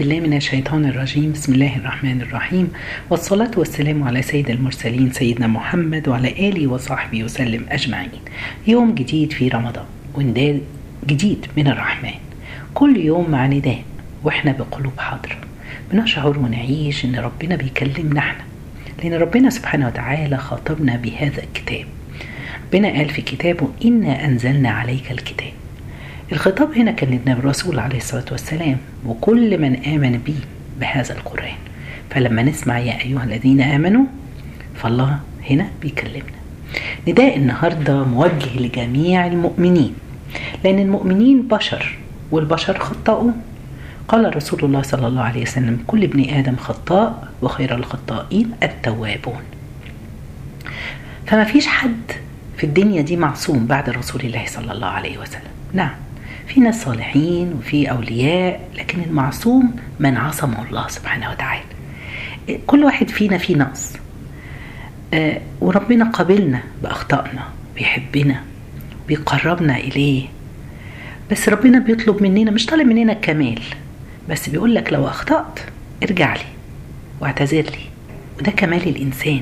بالله من الشيطان الرجيم. بسم الله الرحمن الرحيم. والصلاة والسلام على سيد المرسلين سيدنا محمد وعلى آله وصحبه وسلم أجمعين. يوم جديد في رمضان ونداء جديد من الرحمن. كل يوم مع نداء وإحنا بقلوب حاضرة بنشعر ونعيش إن ربنا بيكلمنا إحنا. لأن ربنا سبحانه وتعالى خاطبنا بهذا الكتاب. ربنا قال في كتابه إنا أنزلنا عليك الكتاب. الخطاب هنا كان للنبي الرسول عليه الصلاة والسلام وكل من آمن به بهذا القرآن. فلما نسمع يا أيها الذين آمنوا فالله هنا بيكلمنا. نداء النهاردة موجه لجميع المؤمنين لأن المؤمنين بشر والبشر خطاؤون. قال رسول الله صلى الله عليه وسلم كل ابن آدم خطاء وخير الخطائين التوابون. فما فيش حد في الدنيا دي معصوم بعد رسول الله صلى الله عليه وسلم. نعم. في ناس صالحين وفي أولياء لكن المعصوم من عصمه الله سبحانه وتعالى. كل واحد فينا فيه نقص. آه وربنا قابلنا بأخطائنا بيحبنا بيقربنا إليه. بس ربنا بيطلب مننا مش طالب مننا الكمال بس بيقول لك لو أخطأت ارجع لي واعتذر لي. وده كمال الإنسان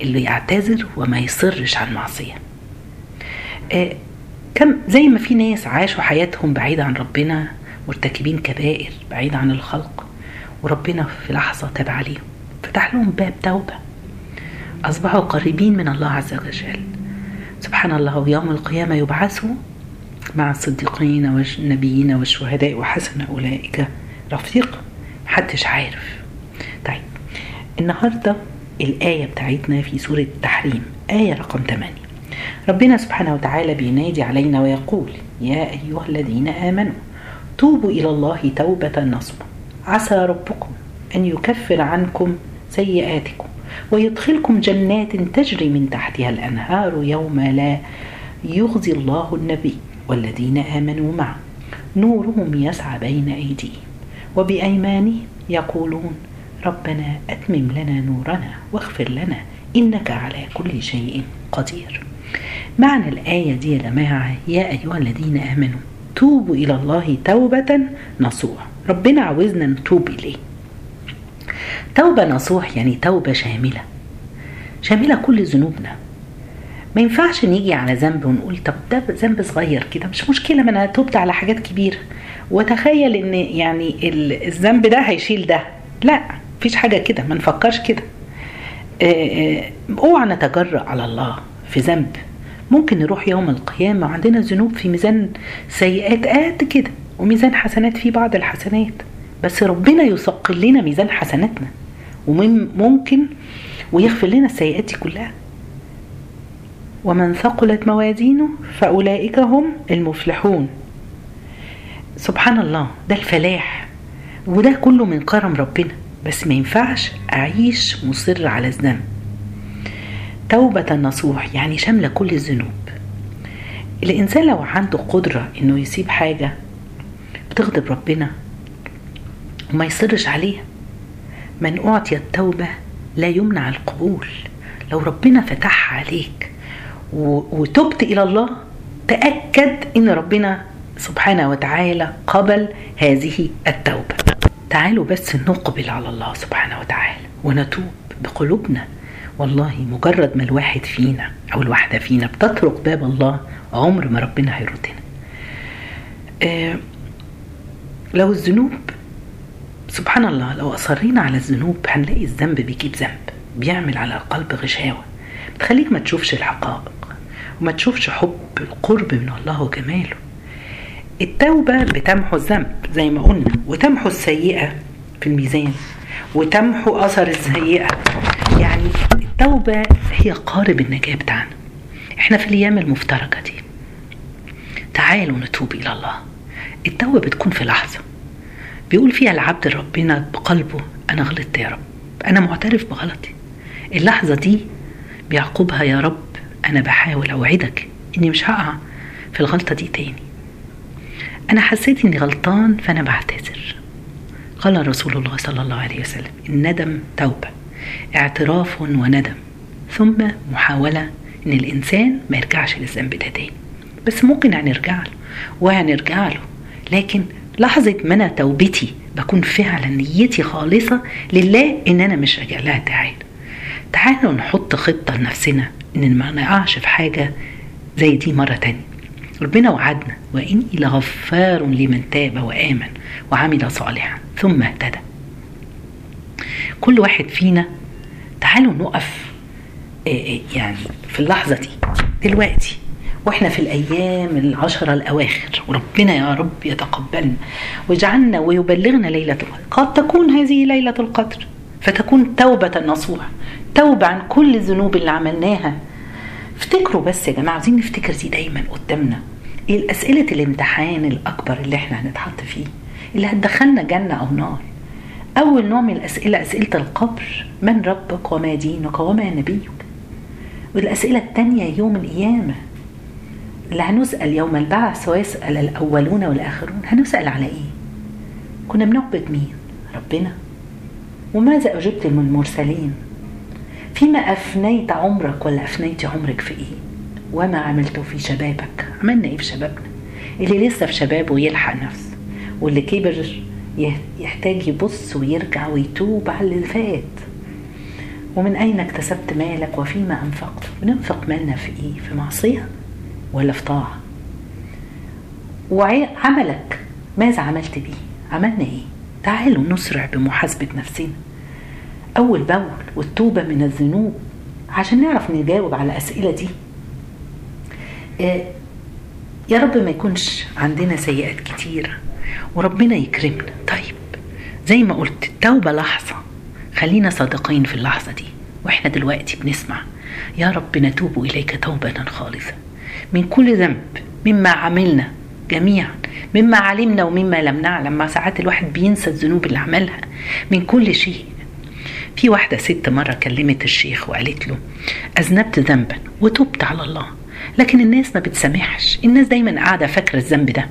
اللي يعتذر وما يصرش على المعصية آه كم زي ما في ناس عاشوا حياتهم بعيدة عن ربنا مرتكبين كبائر بعيد عن الخلق وربنا في لحظة تاب عليهم. فتح لهم باب توبة. أصبحوا قريبين من الله عز وجل. سبحان الله ويوم القيامة يبعثوا مع الصديقين والنبيين والشهداء وحسن أولئك رفيق. محدش عارف. طيب النهارده الآية بتاعتنا في سورة التحريم آية رقم 8 ربنا سبحانه وتعالى بينادي علينا ويقول يا أيها الذين آمنوا توبوا إلى الله توبة نصوحا عسى ربكم أن يكفر عنكم سيئاتكم ويدخلكم جنات تجري من تحتها الأنهار يوم لا يخزي الله النبي والذين آمنوا معه. نورهم يسعى بين أيديهم وبأيمانهم يقولون ربنا أتمم لنا نورنا واغفر لنا إنك على كل شيء قدير. معنى الآية دي يا جماعة يا أيها الذين آمنوا توبوا إلى الله توبة نصوح ربنا عاوزنا نتوب إليه. توبة نصوح يعني توبة شاملة. شاملة كل ذنوبنا. ما ينفعش نيجي على ذنب ونقول طب ده ذنب صغير كده مش مشكلة ما أنا تبت على حاجات كبيرة. وتخيل إن يعني الذنب ده هيشيل ده. لا مفيش حاجة كده ما نفكرش كده. أوعى نتجرأ على الله في ذنب. ممكن نروح يوم القيامة وعندنا ذنوب في ميزان سيئات قد كده وميزان حسنات في بعض الحسنات. بس ربنا يثقل لنا ميزان حسناتنا وممكن ويغفر لنا السيئات دي كلها. ومن ثقلت موازينه فأولئك هم المفلحون. سبحان الله ده الفلاح وده كله من كرم ربنا. بس ما ينفعش أعيش مصر على الذنب. توبة نصوح يعني شاملة كل الذنوب. الإنسان لو عنده قدرة إنه يسيب حاجة بتغضب ربنا وما يصرش عليها من أعطي التوبة لا يمنع القبول. لو ربنا فتحها عليك وتبت إلى الله تأكد إن ربنا سبحانه وتعالى قبل هذه التوبة. تعالوا بس نقبل على الله سبحانه وتعالى ونتوب بقلوبنا. والله مجرد ما الواحد فينا أو الواحدة فينا بتطرق باب الله عمر ما ربنا هيردنا. آه لو الذنوب سبحان الله لو أصرينا على الذنوب هنلاقي الذنب بيجيب ذنب بيعمل على القلب غشاوة. بتخليك ما تشوفش الحقائق وما تشوفش حب القرب من الله وجماله. التوبة بتمحو الذنب زي ما قلنا وتمحو السيئة في الميزان وتمحو أثر السيئة. يعني التوبة هي قارب النجاة بتاعنا. إحنا في الأيام المفترجة دي. تعالوا نتوب إلى الله. التوبة بتكون في لحظة. بيقول فيها العبد ربنا بقلبه أنا غلطت يا رب. أنا معترف بغلطي. اللحظة دي بيعقبها يا رب أنا بحاول أوعدك إني مش هقع في الغلطة دي تاني. أنا حسيت إني غلطان فأنا بعتذر. قال رسول الله صلى الله عليه وسلم الندم توبة. اعتراف وندم. ثم محاولة إن الإنسان ما يرجعش للذنب ده تاني. بس ممكن هنرجع له وهنرجع له لكن لحظة ما أنا توبتي بكون فعلا نيتي خالصة لله إن أنا مش راجع لها. تعالى تعالوا نحط خطة لنفسنا إن ما نقعش في حاجة زي دي مرة تانية. ربنا وعدنا وإني لغفار لمن تاب وآمن وعمل صالحا. ثم اهتدى. كل واحد فينا تعالوا نقف يعني في اللحظة دي دلوقتي وإحنا في الأيام العشرة الأواخر وربنا يا رب يتقبلنا ويجعلنا ويبلغنا ليلة القدر. قد تكون هذه ليلة القدر فتكون توبة نصوح توبة عن كل الذنوب اللي عملناها. افتكروا بس يا جماعة عايزين نفتكر دي دايما قدامنا. إيه الأسئلة الامتحان الأكبر اللي إحنا هنتحط فيه اللي هتدخلنا جنة أو نار. أول نوع من الأسئلة أسئلة القبر من ربك وما دينك وما نبيك والأسئلة التانية يوم القيامة اللي هنسأل يوم البعث ويسأل الأولون والآخرون هنسأل على إيه؟ كنا بنعبد مين؟ ربنا وماذا أجبت من المرسلين؟ فيما أفنيت عمرك ولا أفنيت عمرك في إيه؟ وما عملته في شبابك عملنا إيه في شبابنا؟ اللي لسه في شبابه يلحق نفسه واللي كبر يحتاج يبص ويرجع ويتوب على اللي فات. ومن أين اكتسبت مالك وفيما أنفقت؟ بننفق مالنا في إيه؟ في معصية ولا في طاعة؟ وعملك ماذا عملت بيه؟ عملنا إيه؟ تعالوا نسرع بمحاسبة نفسنا. أول بأول والتوبة من الذنوب عشان نعرف نجاوب على الأسئلة دي. آه يا رب ما يكونش عندنا سيئات كتيرة وربنا يكرمنا. زي ما قلت التوبة لحظة. خلينا صادقين في اللحظة دي وإحنا دلوقتي بنسمع. يا رب نتوب إليك توبة خالصة. من كل ذنب مما عملنا جميعا مما علمنا ومما لم نعلم ما ساعات الواحد بينسى الذنوب اللي عملها. من كل شيء. في واحدة ست مرة كلمت الشيخ وقالت له أذنبت ذنبا وتبت على الله لكن الناس ما بتسامحش. الناس دايما قاعدة فاكرة الذنب ده.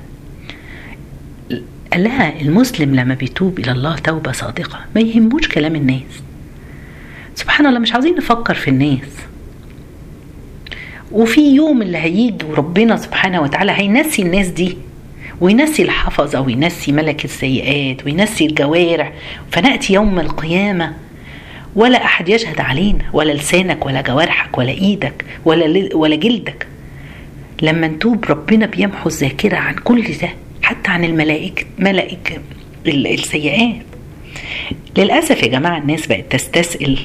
قال لها المسلم لما بيتوب إلى الله توبة صادقة ما يهموش كلام الناس. سبحان الله مش عاوزين نفكر في الناس. وفي يوم اللي هيجي وربنا سبحانه وتعالى هينسي الناس دي وينسي الحفظة وينسي ملك السيئات وينسي الجوارح. فنأتي يوم القيامة ولا أحد يشهد علينا ولا لسانك ولا جوارحك ولا إيدك ولا ولا جلدك. لما نتوب ربنا بيمحو الذاكرة عن كل ده. حتى عن الملائكة ملائكة السيئات. للأسف يا جماعة الناس بقت تستسئل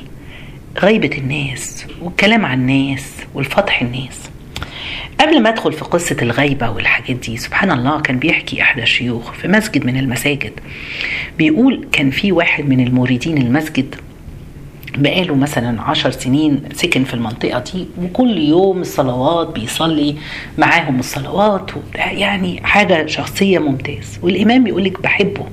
غيبة الناس والكلام عن الناس والفضح الناس. قبل ما أدخل في قصة الغيبة والحاجات دي سبحان الله كان بيحكي أحدى الشيوخ في مسجد من المساجد. بيقول كان في واحد من الموردين المسجد بقاله مثلا عشر سنين سكن في المنطقة دي وكل يوم الصلوات بيصلي معاهم الصلوات يعني حاجة شخصية ممتاز والإمام بيقولك بحبه.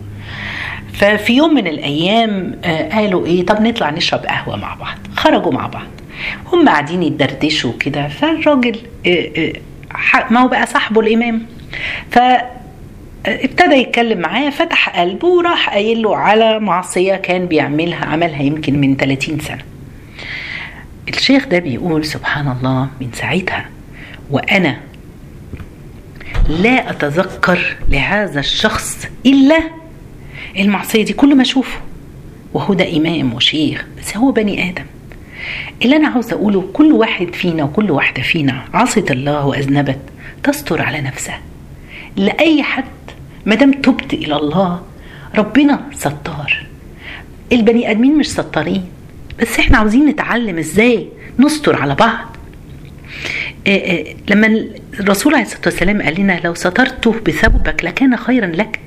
ففي يوم من الأيام قالوا إيه طب نطلع نشرب قهوة مع بعض. خرجوا مع بعض. هم قاعدين يدردشوا كده فالراجل ما هو بقى صاحبه الإمام. ف ابتدى يتكلم معاه فتح قلبه وراح قايل له على معصية كان بيعملها عملها يمكن من 30 سنة. الشيخ ده بيقول سبحان الله من ساعتها وأنا لا أتذكر لهذا الشخص إلا المعصية دي كل ما أشوفه وهو ده إمام وشيخ بس هو بني آدم. اللي أنا عاوز أقوله كل واحد فينا وكل واحدة فينا عصت الله وأذنبت تستر على نفسها. لأي حد ما دام تبت إلى الله ربنا ستار. البني آدمين مش ستارين بس إحنا عاوزين نتعلم إزاي نستر على بعض. آآ آآ لما الرسول عليه الصلاة والسلام قال لنا لو سترته بثوبك لكان خيرا لك.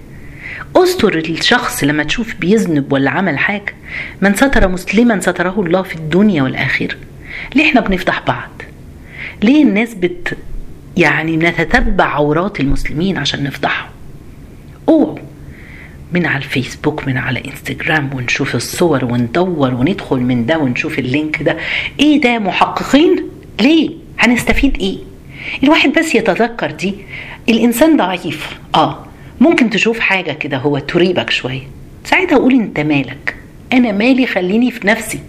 استر الشخص لما تشوف بيذنب ولا عمل حاجة. من ستر مسلما ستره الله في الدنيا والآخرة. ليه إحنا بنفضح بعض؟ ليه الناس بت يعني نتتبع عورات المسلمين عشان نفضحهم؟ اوعوا من على الفيسبوك من على انستجرام ونشوف الصور وندور وندخل من ده ونشوف اللينك ده. إيه ده محققين؟ ليه؟ هنستفيد إيه؟ الواحد بس يتذكر دي. الإنسان ضعيف. آه. ممكن تشوف حاجة كده هو تريبك شوية. ساعتها قول أنت مالك. أنا مالي خليني في نفسي.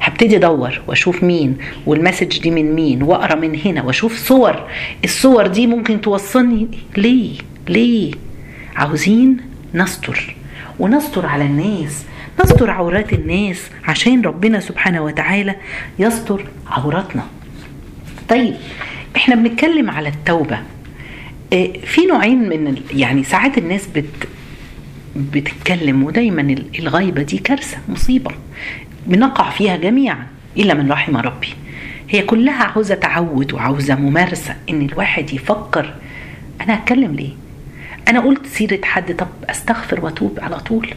هبتدي أدور وأشوف مين والمسج دي من مين وأقرأ من هنا وأشوف صور. الصور دي ممكن توصلني ليه؟ ليه؟ عاوزين نستر ونستر على الناس نستر عورات الناس عشان ربنا سبحانه وتعالى يستر عوراتنا. طيب إحنا بنتكلم على التوبة. آه في نوعين من. يعني ساعات الناس بت بتتكلم ودايما الغيبة دي كارثة مصيبة. بنقع فيها جميعا إلا من رحم ربي. هي كلها عاوزة تعود وعاوزة ممارسة إن الواحد يفكر أنا هتكلم ليه؟ أنا قلت سيرة حد طب أستغفر وأتوب على طول؟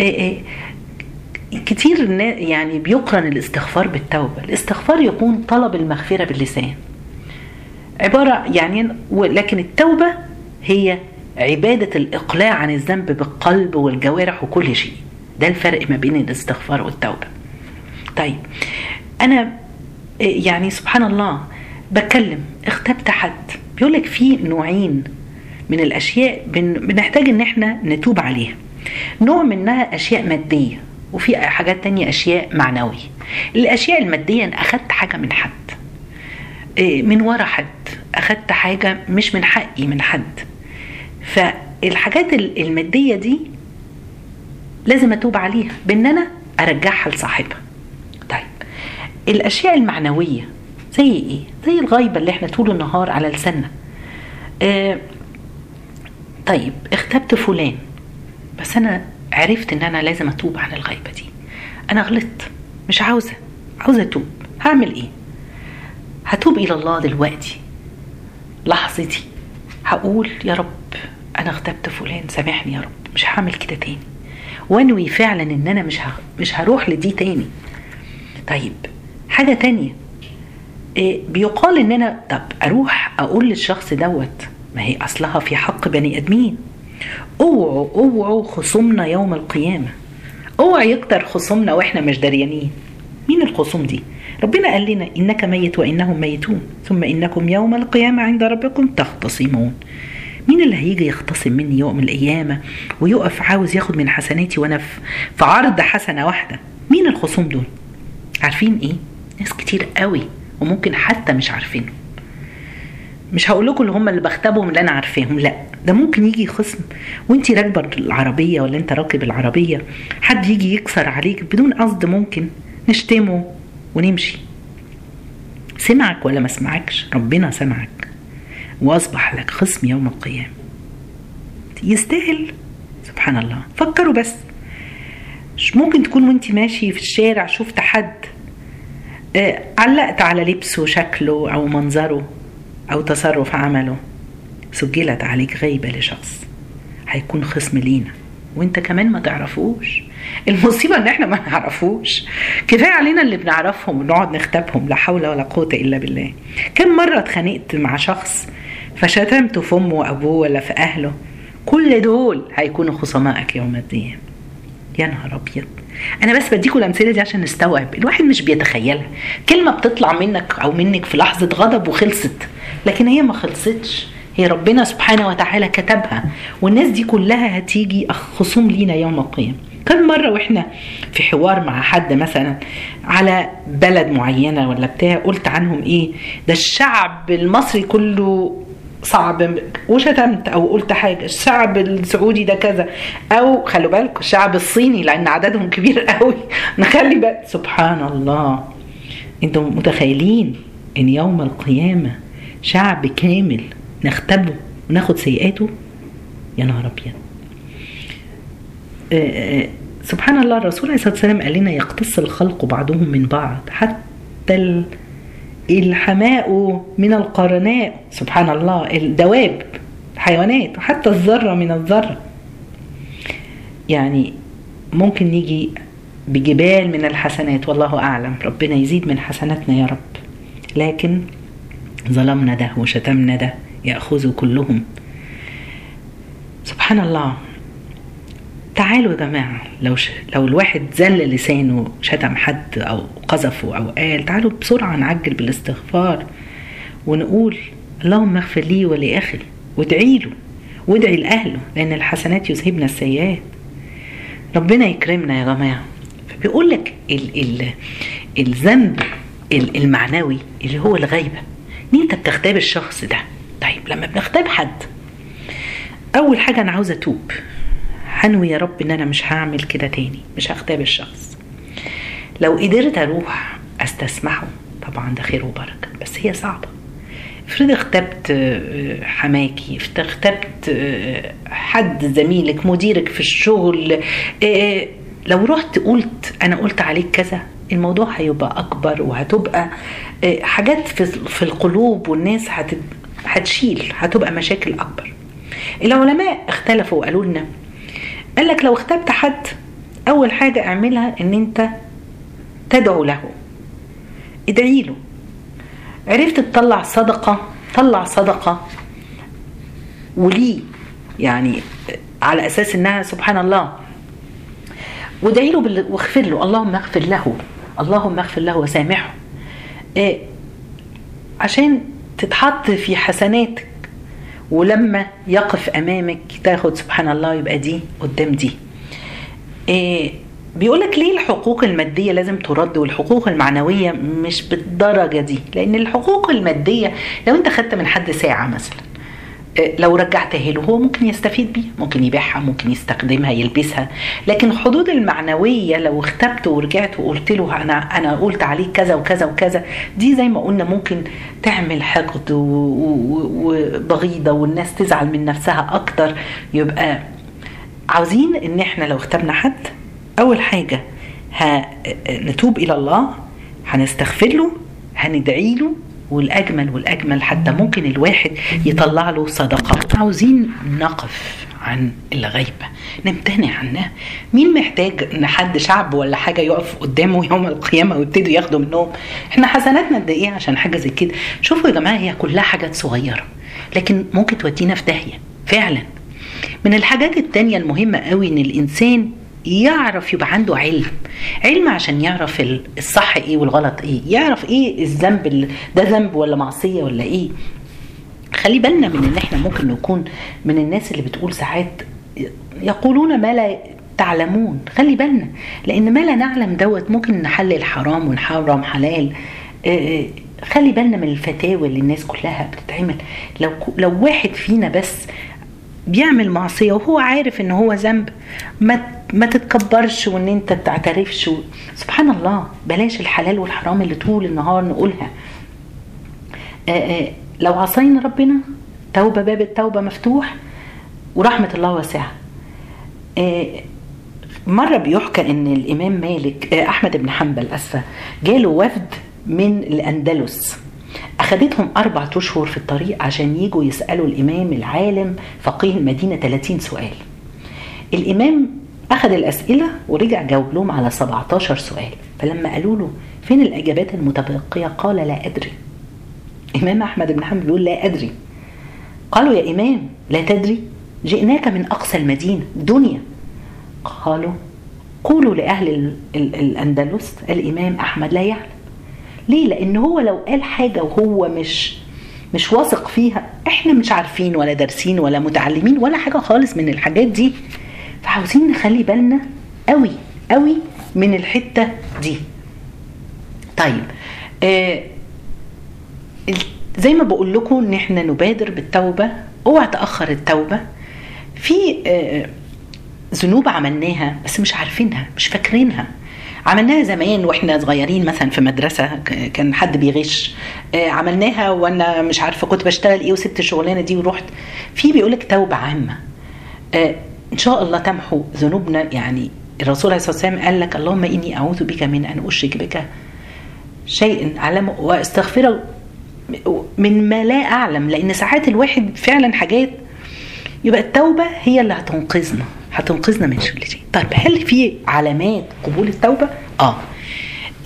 إيه إيه. كتير يعني بيقرن الاستغفار بالتوبة. الاستغفار يكون طلب المغفرة باللسان. عبارة يعني لكن التوبة هي عبادة الإقلاع عن الذنب بالقلب والجوارح وكل شيء. ده الفرق ما بين الاستغفار والتوبة. طيب أنا يعني سبحان الله بتكلم اختبت حد. بيقول لك في نوعين من الأشياء بن بنحتاج إن إحنا نتوب عليها. نوع منها أشياء مادية وفي حاجات تانية أشياء معنوية. الأشياء المادية أنا أخدت حاجة من حد. من ورا حد. أخدت حاجة مش من حقي من حد. فالحاجات المادية دي لازم أتوب عليها بإن أنا أرجعها لصاحبها. طيب الأشياء المعنوية زي إيه؟ زي الغيبة اللي إحنا طول النهار على لساننا. آه طيب اختبت فلان بس أنا عرفت إن أنا لازم أتوب عن الغيبة دي. أنا غلطت مش عاوزة عاوزة أتوب. هعمل إيه؟ هتوب إلى الله دلوقتي. لحظتي هقول يا رب أنا اغتبت فلان سامحني يا رب مش هعمل كده تاني. وأنوي فعلا إن أنا مش مش هروح لدي تاني. طيب حاجة تانية. إيه بيقال إن أنا طب أروح أقول للشخص دوت ما هي أصلها في حق بني آدمين. أوعوا أوعوا خصومنا يوم القيامة. اوعى يكتر خصومنا وإحنا مش دريانين. مين الخصوم دي؟ ربنا قال لنا إنك ميت وإنهم ميتون ثم إنكم يوم القيامة عند ربكم تختصمون. مين اللي هيجي يختصم مني يوم القيامة؟ ويقف عاوز ياخد من حسناتي وأنا في عرض حسنة واحدة. مين الخصوم دول؟ عارفين إيه؟ ناس كتير قوي وممكن حتى مش عارفينهم مش هقول لكم اللي هم اللي بختبهم اللي أنا عارفاهم لا. ده ممكن يجي خصم. وأنت راكبة العربية ولا أنت راكب العربية حد يجي يكسر عليك بدون قصد ممكن نشتمه ونمشي. سمعك ولا ما سمعكش؟ ربنا سمعك. وأصبح لك خصم يوم القيامة. يستاهل. سبحان الله. فكروا بس. ممكن تكون وأنت ماشي في الشارع شفت حد آه علقت على لبسه شكله أو منظره. أو تصرف عمله. سجلت عليك غيبة لشخص. هيكون خصم لينا. وانت كمان ما تعرفوش. المصيبة إن إحنا ما نعرفوش. كفاية علينا اللي بنعرفهم ونقعد نختبهم. لا حول ولا قوة إلا بالله. كم مرة اتخانقت مع شخص فشتمته في أمه وأبوه ولا في أهله؟ كل دول هيكونوا خصمائك يوم القيامه يا نهار أبيض. أنا بس بديكم الأمثلة دي عشان نستوعب. الواحد مش بيتخيلها. كلمة بتطلع منك أو منك في لحظة غضب وخلصت. لكن هي ما خلصتش. هي ربنا سبحانه وتعالى كتبها والناس دي كلها هتيجي خصوم لينا يوم القيامة. كم مرة وإحنا في حوار مع حد مثلا على بلد معينة ولا بتاع قلت عنهم إيه؟ ده الشعب المصري كله صعب وشتمت أو قلت حاجة الشعب السعودي ده كذا. أو خلوا بالكم الشعب الصيني لأن عددهم كبير قوي. نخلي بقى سبحان الله. أنتم متخيلين إن يوم القيامة شعب كامل نختبه وناخد سيئاته؟ يا نهار أبيض. سبحان الله الرسول عليه الصلاة والسلام قال لنا يقتص الخلق بعضهم من بعض حتى الحماء من القرناء سبحان الله الدواب الحيوانات وحتى الذرة من الذرة. يعني ممكن نيجي بجبال من الحسنات والله أعلم ربنا يزيد من حسناتنا يا رب. لكن ظلمنا ده وشتمنا ده يأخذوا كلهم. سبحان الله. تعالوا يا جماعة لو ش... لو الواحد زل لسانه شتم حد أو قذفه أو قال تعالوا بسرعة نعجل بالاستغفار ونقول اللهم اغفر لي ولأخي وادعي له وادعي لأهله لأن الحسنات يذهبن السيئات. ربنا يكرمنا يا جماعة. فبيقول لك ال... ال... الذنب المعنوي اللي هو الغيبة. ان انت بتغتاب الشخص ده؟ طيب لما بنغتاب حد أول حاجة أنا عاوزة أتوب. هنوي يا رب إن أنا مش هعمل كده تاني مش هغتاب الشخص. لو قدرت أروح أستسمحه طبعا ده خير وبركة بس هي صعبة. افرض اغتبت آه، حماكي اغتبت آه، حد زميلك مديرك في الشغل آه، لو رحت قلت أنا قلت عليك كذا الموضوع هيبقى أكبر وهتبقى آه، حاجات في القلوب والناس هت- هتشيل هتبقى مشاكل أكبر. العلماء اختلفوا وقالوا لنا قال لك لو اغتبت حد أول حاجة اعملها إن أنت تدعو له. ادعي له. عرفت تطلع صدقة طلع صدقة وليه يعني على أساس إنها سبحان الله. وادعي له واغفر له اللهم اغفر له. اللهم اغفر له وسامحه. إيه عشان تتحط في حسناتك ولما يقف أمامك تاخد سبحان الله يبقى دي قدام دي. إيه بيقول لك ليه الحقوق المادية لازم ترد والحقوق المعنوية مش بالدرجة دي؟ لأن الحقوق المادية لو أنت خدت من حد ساعة مثلا لو رجعتها له هو ممكن يستفيد بيها ممكن يبيعها ممكن يستخدمها يلبسها. لكن الحدود المعنوية لو اختبت ورجعت وقلت له أنا أنا قلت عليك كذا وكذا وكذا دي زي ما قلنا ممكن تعمل حقد و- و- وبغيضة والناس تزعل من نفسها أكتر. يبقى عاوزين إن إحنا لو اختبنا حد أول حاجة هنتوب إلى الله هنستغفر له هندعي له والأجمل والأجمل حتى ممكن الواحد يطلع له صدقة. عاوزين نقف عن الغيبة نمتنع عنها. مين محتاج إن حد شعب ولا حاجة يقف قدامه يوم القيامة ويبتدوا ياخدوا منهم؟ إحنا حسناتنا قد إيه عشان حاجة زي كده؟ شوفوا يا جماعة هي كلها حاجات صغيرة لكن ممكن تودينا في داهية فعلا. من الحاجات التانية المهمة قوي إن الإنسان يعرف يبقى عنده علم. علم عشان يعرف ال- الصح إيه والغلط إيه. يعرف إيه الذنب ال- ده ذنب ولا معصية ولا إيه. خلي بالنا من إن إحنا ممكن نكون من الناس اللي بتقول ساعات يقولون ما لا تعلمون. خلي بالنا لأن ما لا نعلم دوت ممكن نحلل حرام ونحرم حلال. آه، خلي بالنا من الفتاوى اللي الناس كلها بتتعمل. لو لو واحد فينا بس بيعمل معصية وهو عارف إن هو ذنب. ما ما تتكبرش وإن أنت تعترفش و... سبحان الله بلاش الحلال والحرام اللي طول النهار نقولها. آه، آه، لو عصينا ربنا توبة باب التوبة مفتوح ورحمة الله واسعة. مرة بيحكى إن الإمام مالك أحمد بن حنبل أسفة جاله وفد من الأندلس. اخدتهم أربع أشهر في الطريق عشان يجوا يسألوا الإمام العالم فقيه المدينة 30 سؤال. الإمام أخذ الأسئلة ورجع جاوب لهم على 17 سؤال. فلما قالوا له فين الإجابات المتبقية؟ قال لا أدري. امام أحمد بن حنبل بيقول لا أدري. قالوا يا إمام لا تدري. جئناك من أقصى المدينة دنيا. قالوا قولوا لأهل ال- ال- الأندلس الإمام أحمد لا يعلم. ليه؟ لأن هو لو قال حاجة وهو مش مش واثق فيها إحنا مش عارفين ولا دارسين ولا متعلمين ولا حاجة خالص من الحاجات دي. فعاوزين نخلي بالنا قوي قوي من الحتة دي. طيب آه زي ما بقول لكم إن إحنا نبادر بالتوبة أوعى تأخر التوبة. في آه ذنوب عملناها بس مش عارفينها مش فاكرينها. عملناها زمان وإحنا صغيرين مثلا في مدرسة كان حد بيغش. آه، عملناها وأنا مش عارفة كنت بشتغل إيه وسبت الشغلانه دي ورحت. في بيقولك توبة عامة. آه، إن شاء الله تمحو ذنوبنا. يعني الرسول عليه الصلاة والسلام قال لك اللهم إني أعوذ بك من أن أشرك بك شيء اعلمه واستغفره من ما لا أعلم. لأن ساعات الواحد فعلا حاجات يبقى التوبة هي اللي هتنقذنا. هتنقذنا من شيء. طيب هل في علامات قبول التوبة؟ آه.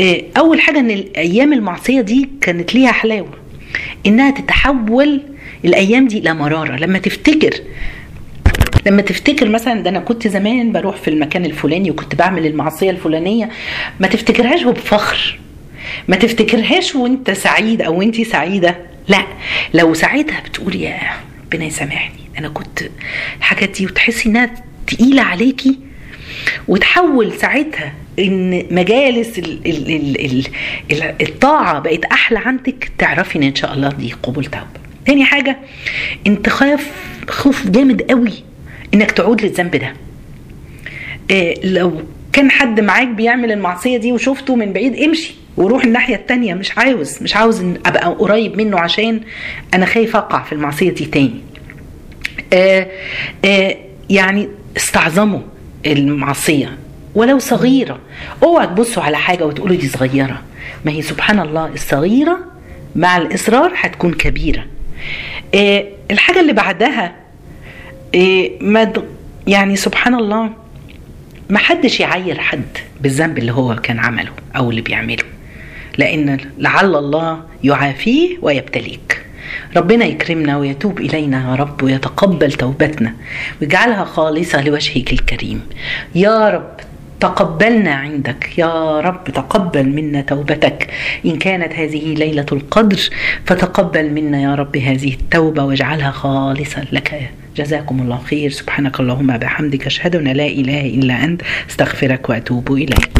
إيه، أول حاجة إن الأيام المعصية دي كانت ليها حلاوة إنها تتحول الأيام دي إلى مرارة. لما تفتكر لما تفتكر مثلا ده أنا كنت زمان بروح في المكان الفلاني وكنت بعمل المعصية الفلانية ما تفتكرهاش بفخر. ما تفتكرهاش وأنت سعيد أو انت سعيدة. لا لو ساعتها بتقول يا ربنا يسامحني أنا كنت الحاجات دي وتحسي إنها تقيلة عليكي وتحول ساعتها إن مجالس ال ال ال ال ال الطاعة بقت أحلى عندك تعرفي إن إن شاء الله دي قبول توبة. تاني حاجة انت خاف خوف جامد قوي إنك تعود للذنب ده. إيه لو كان حد معاك بيعمل المعصية دي وشفته من بعيد امشي وروح الناحية التانية. مش عاوز مش عاوز إن أبقى قريب منه عشان أنا خايف أقع في المعصية دي تاني. آه آه يعني استعظموا المعصية ولو صغيرة. اوعى تبصوا على حاجة وتقولوا دي صغيرة. ما هي سبحان الله الصغيرة مع الإصرار هتكون كبيرة. آه الحاجة اللي بعدها آه ما يعني سبحان الله ما حدش يعير حد بالذنب اللي هو كان عمله أو اللي بيعمله. لأن لعل الله يعافيه ويبتليك. ربنا يكرمنا ويتوب إلينا يا رب ويتقبل توبتنا ويجعلها خالصة لوجهك الكريم. يا رب تقبلنا عندك يا رب تقبل منا توبتك. إن كانت هذه ليلة القدر فتقبل منا يا رب هذه التوبة واجعلها خالصة لك. جزاكم الله خير. سبحانك اللهم بحمدك أشهد أن لا إله إلا أنت أستغفرك وأتوب إليك.